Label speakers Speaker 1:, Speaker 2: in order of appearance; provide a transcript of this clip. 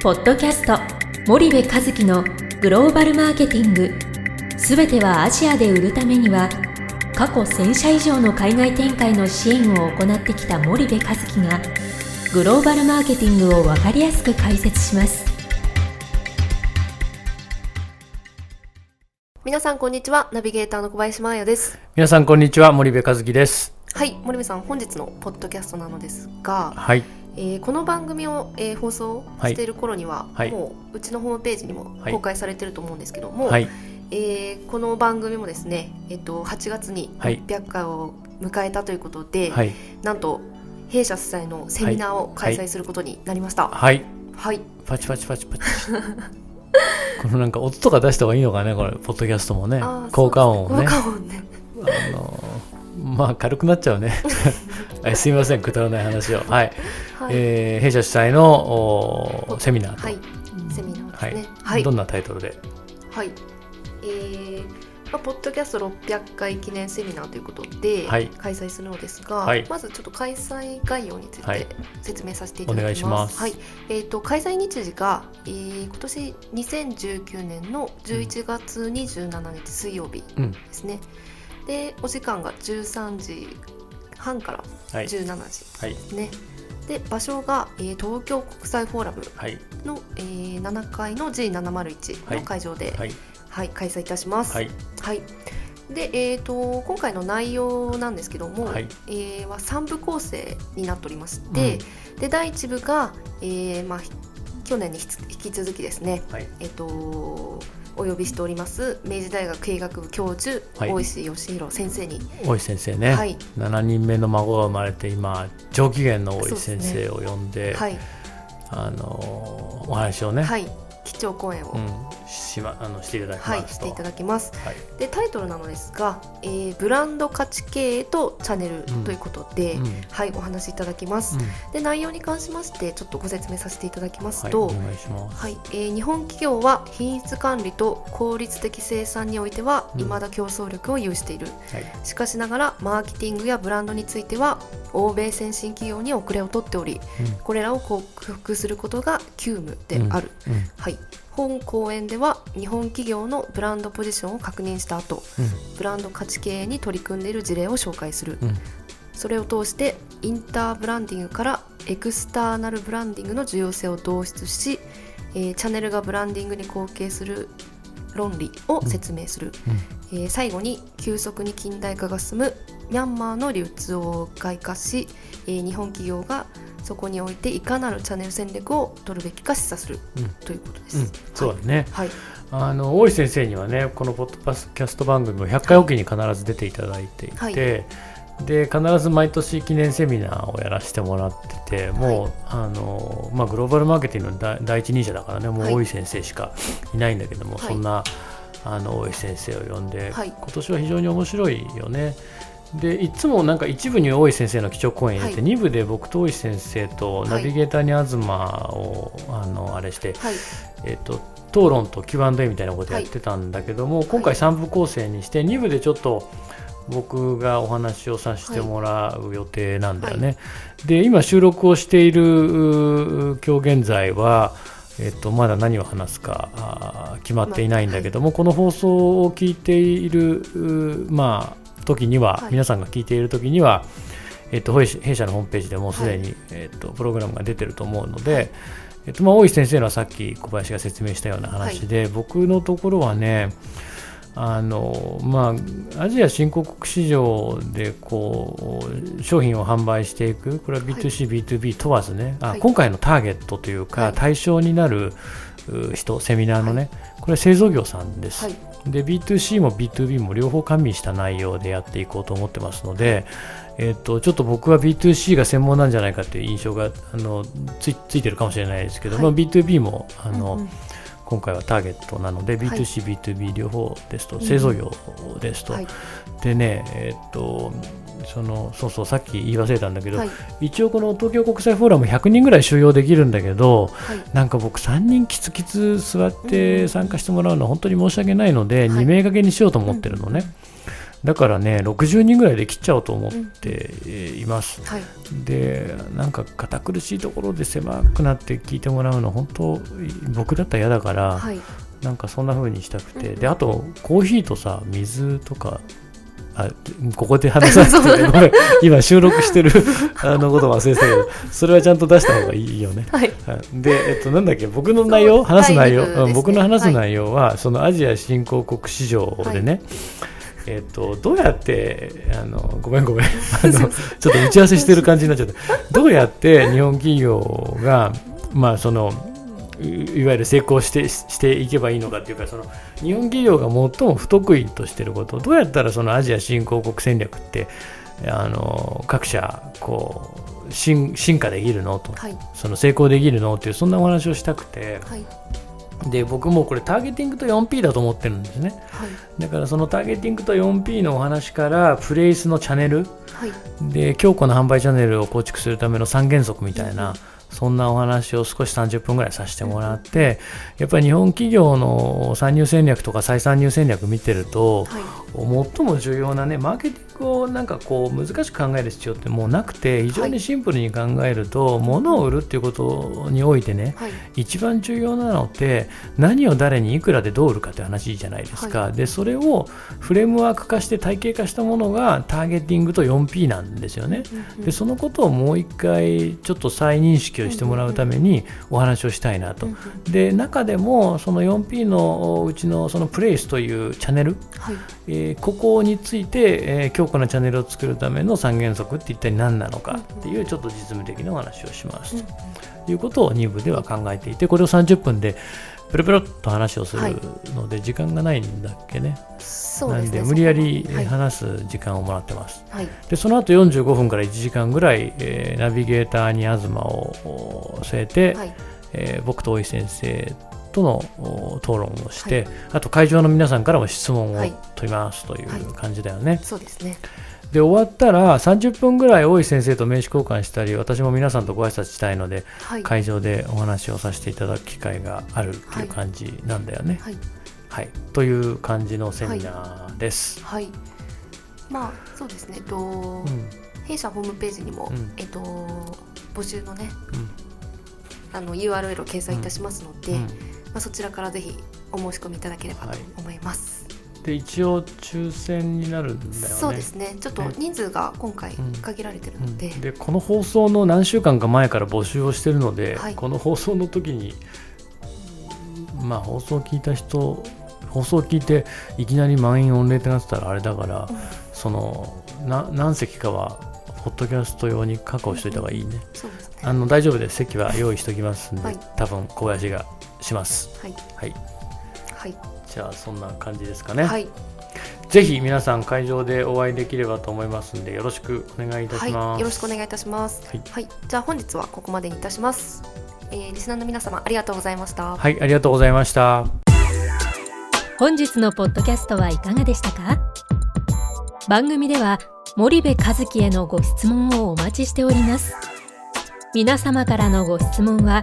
Speaker 1: ポッドキャスト森部和樹のグローバルマーケティング。すべてはアジアで売るためには過去1000社以上の海外展開の支援を行ってきた森部和樹がグローバルマーケティングを分かりやすく解説します。
Speaker 2: 皆さんこんにちはナビゲーターの小林真彩です。
Speaker 3: 皆さんこんにちは森部和樹です。
Speaker 2: はい森部さん本日のポッドキャストなのですが、
Speaker 3: はい
Speaker 2: えーこの番組を、えー放送している頃には、
Speaker 3: はい。
Speaker 2: もううちのホームページにも
Speaker 3: はい。
Speaker 2: 公開されてると思うんですけども、
Speaker 3: はい。
Speaker 2: えーこの番組もですね、えっと8月に
Speaker 3: はい。
Speaker 2: 600回を迎えたということで、
Speaker 3: はい。
Speaker 2: なんと弊社主催のセミナーを開催することになりました。
Speaker 3: はい。
Speaker 2: はい、
Speaker 3: パチパチパチパチ。このなんか音とか出した方がいいのかねこれポッドキャストもね。効果音をね。
Speaker 2: 効果音ね。
Speaker 3: あのまあ軽くなっちゃうね。はいすみませんくだらない話を。はい、
Speaker 2: はい、
Speaker 3: えー弊社主催のおセミナーと。
Speaker 2: はい、セミナーです
Speaker 3: はい。
Speaker 2: ね。はい、
Speaker 3: どんなタイトルで？
Speaker 2: はい。えーまあ、ポッドキャスト600回記念セミナーということで、
Speaker 3: はい。
Speaker 2: 開催するのですが、
Speaker 3: はい。
Speaker 2: まずちょっと開催概要につい
Speaker 3: はい。
Speaker 2: て説明させていただきます。はい。えっ、と開催日時が、えー今年2019年の11月27日水曜日
Speaker 3: うん。
Speaker 2: ですね。で、お時間が13時半から
Speaker 3: はい。
Speaker 2: 17時
Speaker 3: はい。
Speaker 2: ですね。で、場所が、えー東京国際フォーラム
Speaker 3: はい。
Speaker 2: の、えー7階の G701 の会場で、
Speaker 3: はい。
Speaker 2: はい、開催いたします。
Speaker 3: はい。
Speaker 2: はい。で、えー、と今回の内容なんですけども、
Speaker 3: はい。
Speaker 2: えーは3部構成になっておりまして、で第1部が、えーまあ、ひ去年に引き続きですね、
Speaker 3: はい。
Speaker 2: えー、とお呼びしております明治大学経営学部教授、
Speaker 3: はい。
Speaker 2: 大石義弘先生に、
Speaker 3: 大石先生ね、
Speaker 2: はい。
Speaker 3: 7人目の孫が生まれて今上機嫌の大石先生を呼んで
Speaker 2: はい。
Speaker 3: あのお話をね、
Speaker 2: はい、基調講演を、
Speaker 3: うん、しまあのしていただきますと、
Speaker 2: はい、していただきます。
Speaker 3: はい。
Speaker 2: でタイトルなのですが、えーブランド価値経営とチャンネル
Speaker 3: うん
Speaker 2: ということで、
Speaker 3: うん。
Speaker 2: はいお話しいただきます。
Speaker 3: うん。
Speaker 2: で内容に関しましてちょっとご説明させていただきます
Speaker 3: はい、
Speaker 2: と、
Speaker 3: お願いします。
Speaker 2: はいえー日本企業は品質管理と効率的生産においては
Speaker 3: うん。
Speaker 2: 未だ競争力を有している、
Speaker 3: はい。
Speaker 2: しかしながらマーケティングやブランドについては欧米先進企業に遅れを取っておりこれらを克服することが急務である、
Speaker 3: うん。うん。
Speaker 2: はい本講演では日本企業のブランドポジションを確認した後ブランド価値経営に取り組んでいる事例を紹介する、
Speaker 3: うん。
Speaker 2: それを通してインターブランディングからエクスターナルブランディングの重要性を導出し、えーチャンネルがブランディングに貢献する論理を説明する、えー最後に急速に近代化が進む。ミャンマーの流通を外化し、えー日本企業がそこにおいていかなるチャンネル戦略を取るべきか示唆する。
Speaker 3: うん。
Speaker 2: ということで
Speaker 3: うん。
Speaker 2: す。
Speaker 3: そうだね、
Speaker 2: はい、
Speaker 3: あの大石先生にはねこのポッドキャスト番組も100回おきに必ず出ていただいていて、
Speaker 2: はい
Speaker 3: で必ず毎年記念セミナーをやらせてもらっててもう、
Speaker 2: はい
Speaker 3: あのまあ、グローバルマーケティングの第第一人者だからねもう
Speaker 2: はい。
Speaker 3: 大石先生しかいないんだけども、
Speaker 2: はい。
Speaker 3: そんなあの大石先生を呼んで、
Speaker 2: はい。
Speaker 3: 今年は非常に面白いよね。でいつもなんか一部に大石先生の基調講演入れて、
Speaker 2: は
Speaker 3: 二部で僕と大石先生とナビゲーターに東を、あのあれして、
Speaker 2: はい。
Speaker 3: えっと討論と Q&A みたいなことやってたんだけども、今回3部構成にして2部でちょっと僕がお話をさせてもらう予定なんだよね。で今収録をしているう今日現在は、えっと、まだ何を話すか決まっていないんだけども、この放送を聞いているうまあ時には、
Speaker 2: はい。
Speaker 3: 皆さんが聞いている時には、えっと、弊社のホームページでもうすでに、えっと、プログラムが出てると思うので、
Speaker 2: はい。
Speaker 3: えっとまあ、大石先生のはさっき小林が説明したような話で、僕のところはねあのまあ、アジア新興国市場でこう商品を販売していく。これは B2C、B2B 問わずね。あ、
Speaker 2: はい。
Speaker 3: 今回のターゲットというか、
Speaker 2: はい。
Speaker 3: 対象になるう人セミナーのね、これ製造業さんです、
Speaker 2: はい。
Speaker 3: で B2C も B2B も両方加味した内容でやっていこうと思ってますので、えっとちょっと僕は B2C が専門なんじゃないかっていう印象があのついついてるかもしれないですけど、
Speaker 2: はい。
Speaker 3: まあ B2B もあの、
Speaker 2: うんうん
Speaker 3: 今回はターゲットなので
Speaker 2: はい。
Speaker 3: B2C、B2B 両方ですと
Speaker 2: うん。
Speaker 3: 製造業ですと、
Speaker 2: はい。
Speaker 3: でねえっとそのそうそうさっき言い忘れたんだけど、
Speaker 2: はい。
Speaker 3: 一応この東京国際フォーラム100人ぐらい収容できるんだけど
Speaker 2: はい。
Speaker 3: なんか僕3人きつきつ座って参加してもらうのは本当に申し訳ないので、
Speaker 2: はい。
Speaker 3: 2名掛けにしようと思ってるのね。だからね60人ぐらいで切っちゃおうと思っています、
Speaker 2: はい。
Speaker 3: でなんか堅苦しいところで狭くなって聞いてもらうの本当僕だったら嫌だから、
Speaker 2: はい。
Speaker 3: なんかそんな風にしたくて、
Speaker 2: うん。うん
Speaker 3: であとコーヒーとさ水とかあここで話させて、ね、ごめん。今収録してるあのこと忘れてたけどそれはちゃんと出した方がいいよね。
Speaker 2: はい。
Speaker 3: はい。で、えっと、なんだっけ僕の内容話す内容、
Speaker 2: ね。
Speaker 3: うん僕の話す内容は、そのアジア新興国市場でね、えっと、どうやってあのごめんごめん。あのちょっと打ち合わせしてる感じになっちゃった。どうやって日本企業がまあそのいいわゆる成功してししていけばいいのかっていうかその日本企業が最も不得意としていることどうやったらそのアジア新興国戦略ってあの各社こう進進化できるのと。
Speaker 2: はい。
Speaker 3: その成功できるのっていうそんなお話をしたくて。
Speaker 2: はい
Speaker 3: で僕もこれターゲティングと 4P だと思ってるんですね。
Speaker 2: はい。
Speaker 3: だからそのターゲティングと 4P のお話からプレイスのチャンネル。
Speaker 2: はい。
Speaker 3: で強固な販売チャンネルを構築するための三原則みたいな、そんなお話を少し30分ぐらいさせてもらって、やっぱり日本企業の参入戦略とか再参入戦略見てると、
Speaker 2: はい
Speaker 3: 最も重要なねマーケティングをなんかこう難しく考える必要ってもうなくて非常にシンプルに考えると、物を売るっていうことにおいてね
Speaker 2: はい。
Speaker 3: 一番重要なのって何を誰にいくらでどう売るかって話じゃないですか、
Speaker 2: は
Speaker 3: でそれをフレームワーク化して体系化したものがターゲティングと 4P なんですよね。
Speaker 2: うんうん。
Speaker 3: でそのことをもう一回ちょっと再認識をしてもらうためにお話をしたいなと。
Speaker 2: うんうん。
Speaker 3: で中でもその 4P のうちのそのプレイスというチャンネル、
Speaker 2: はい。
Speaker 3: えーここについて、えー強固なチャンネルを作るための三原則って一体何なのかっていうちょっと実務的なお話をします。ということを2部では考えていてこれを30分でペロペロっと話をする
Speaker 2: はい。
Speaker 3: ので時間がないんだっけね。
Speaker 2: そうですね。
Speaker 3: なんで無理やり話す時間をもらってます。
Speaker 2: はい。
Speaker 3: でその後45分から1時間ぐらい、えーナビゲーターに東をお据えて、
Speaker 2: はい。
Speaker 3: えー僕と大井先生とのお討論をして、あと会場の皆さんからも質問を
Speaker 2: はい
Speaker 3: 問いますという
Speaker 2: はい
Speaker 3: 感じだよね。
Speaker 2: そうですね。
Speaker 3: で終わったら30分ぐらい大井先生と名刺交換したり私も皆さんとご挨拶したいので
Speaker 2: はい。
Speaker 3: 会場でお話をさせていただく機会があるっていう感じなんだよね。
Speaker 2: はい。
Speaker 3: はい、という感じのセミナーです。
Speaker 2: はい。まあそうですね。と
Speaker 3: うん。
Speaker 2: 弊社ホームページにも、
Speaker 3: うん。
Speaker 2: えっと、募集のね
Speaker 3: うん。
Speaker 2: あの URL を掲載いたしますので、
Speaker 3: うん。
Speaker 2: まあ、そちらからぜひお申し込みいただければと思います、
Speaker 3: で一応抽選になるんだよね。
Speaker 2: そうですね。ちょっと人数が今回
Speaker 3: うん。
Speaker 2: 限られてる
Speaker 3: うん。
Speaker 2: ので、
Speaker 3: でこの放送の何週間か前から募集をしてるので、
Speaker 2: はい。
Speaker 3: この放送の時にまあ放送を聞いた人放送を聞いていきなり満員御礼ってなってたらあれだから、そのな何席かはポッドキャスト用に確保しといた方がいいね。
Speaker 2: そうですね。
Speaker 3: あの大丈夫です。席は用意しておきますんで、
Speaker 2: はい。
Speaker 3: 多分小林がします。
Speaker 2: はい
Speaker 3: はい、
Speaker 2: はい
Speaker 3: じゃあそんな感じですかね。
Speaker 2: はい
Speaker 3: ぜひ皆さん会場でお会いできればと思いますんでよろしくお願いいたします。
Speaker 2: はい、よろしくお願いいたします。
Speaker 3: はい
Speaker 2: じゃあ本日はここまでにいたします。えー、リスナーの皆様ありがとうございました。
Speaker 3: はい、ありがとうございました。
Speaker 1: 本日のポッドキャストはいかがでしたか？番組では森部和樹へのご質問をお待ちしております皆様からのご質問は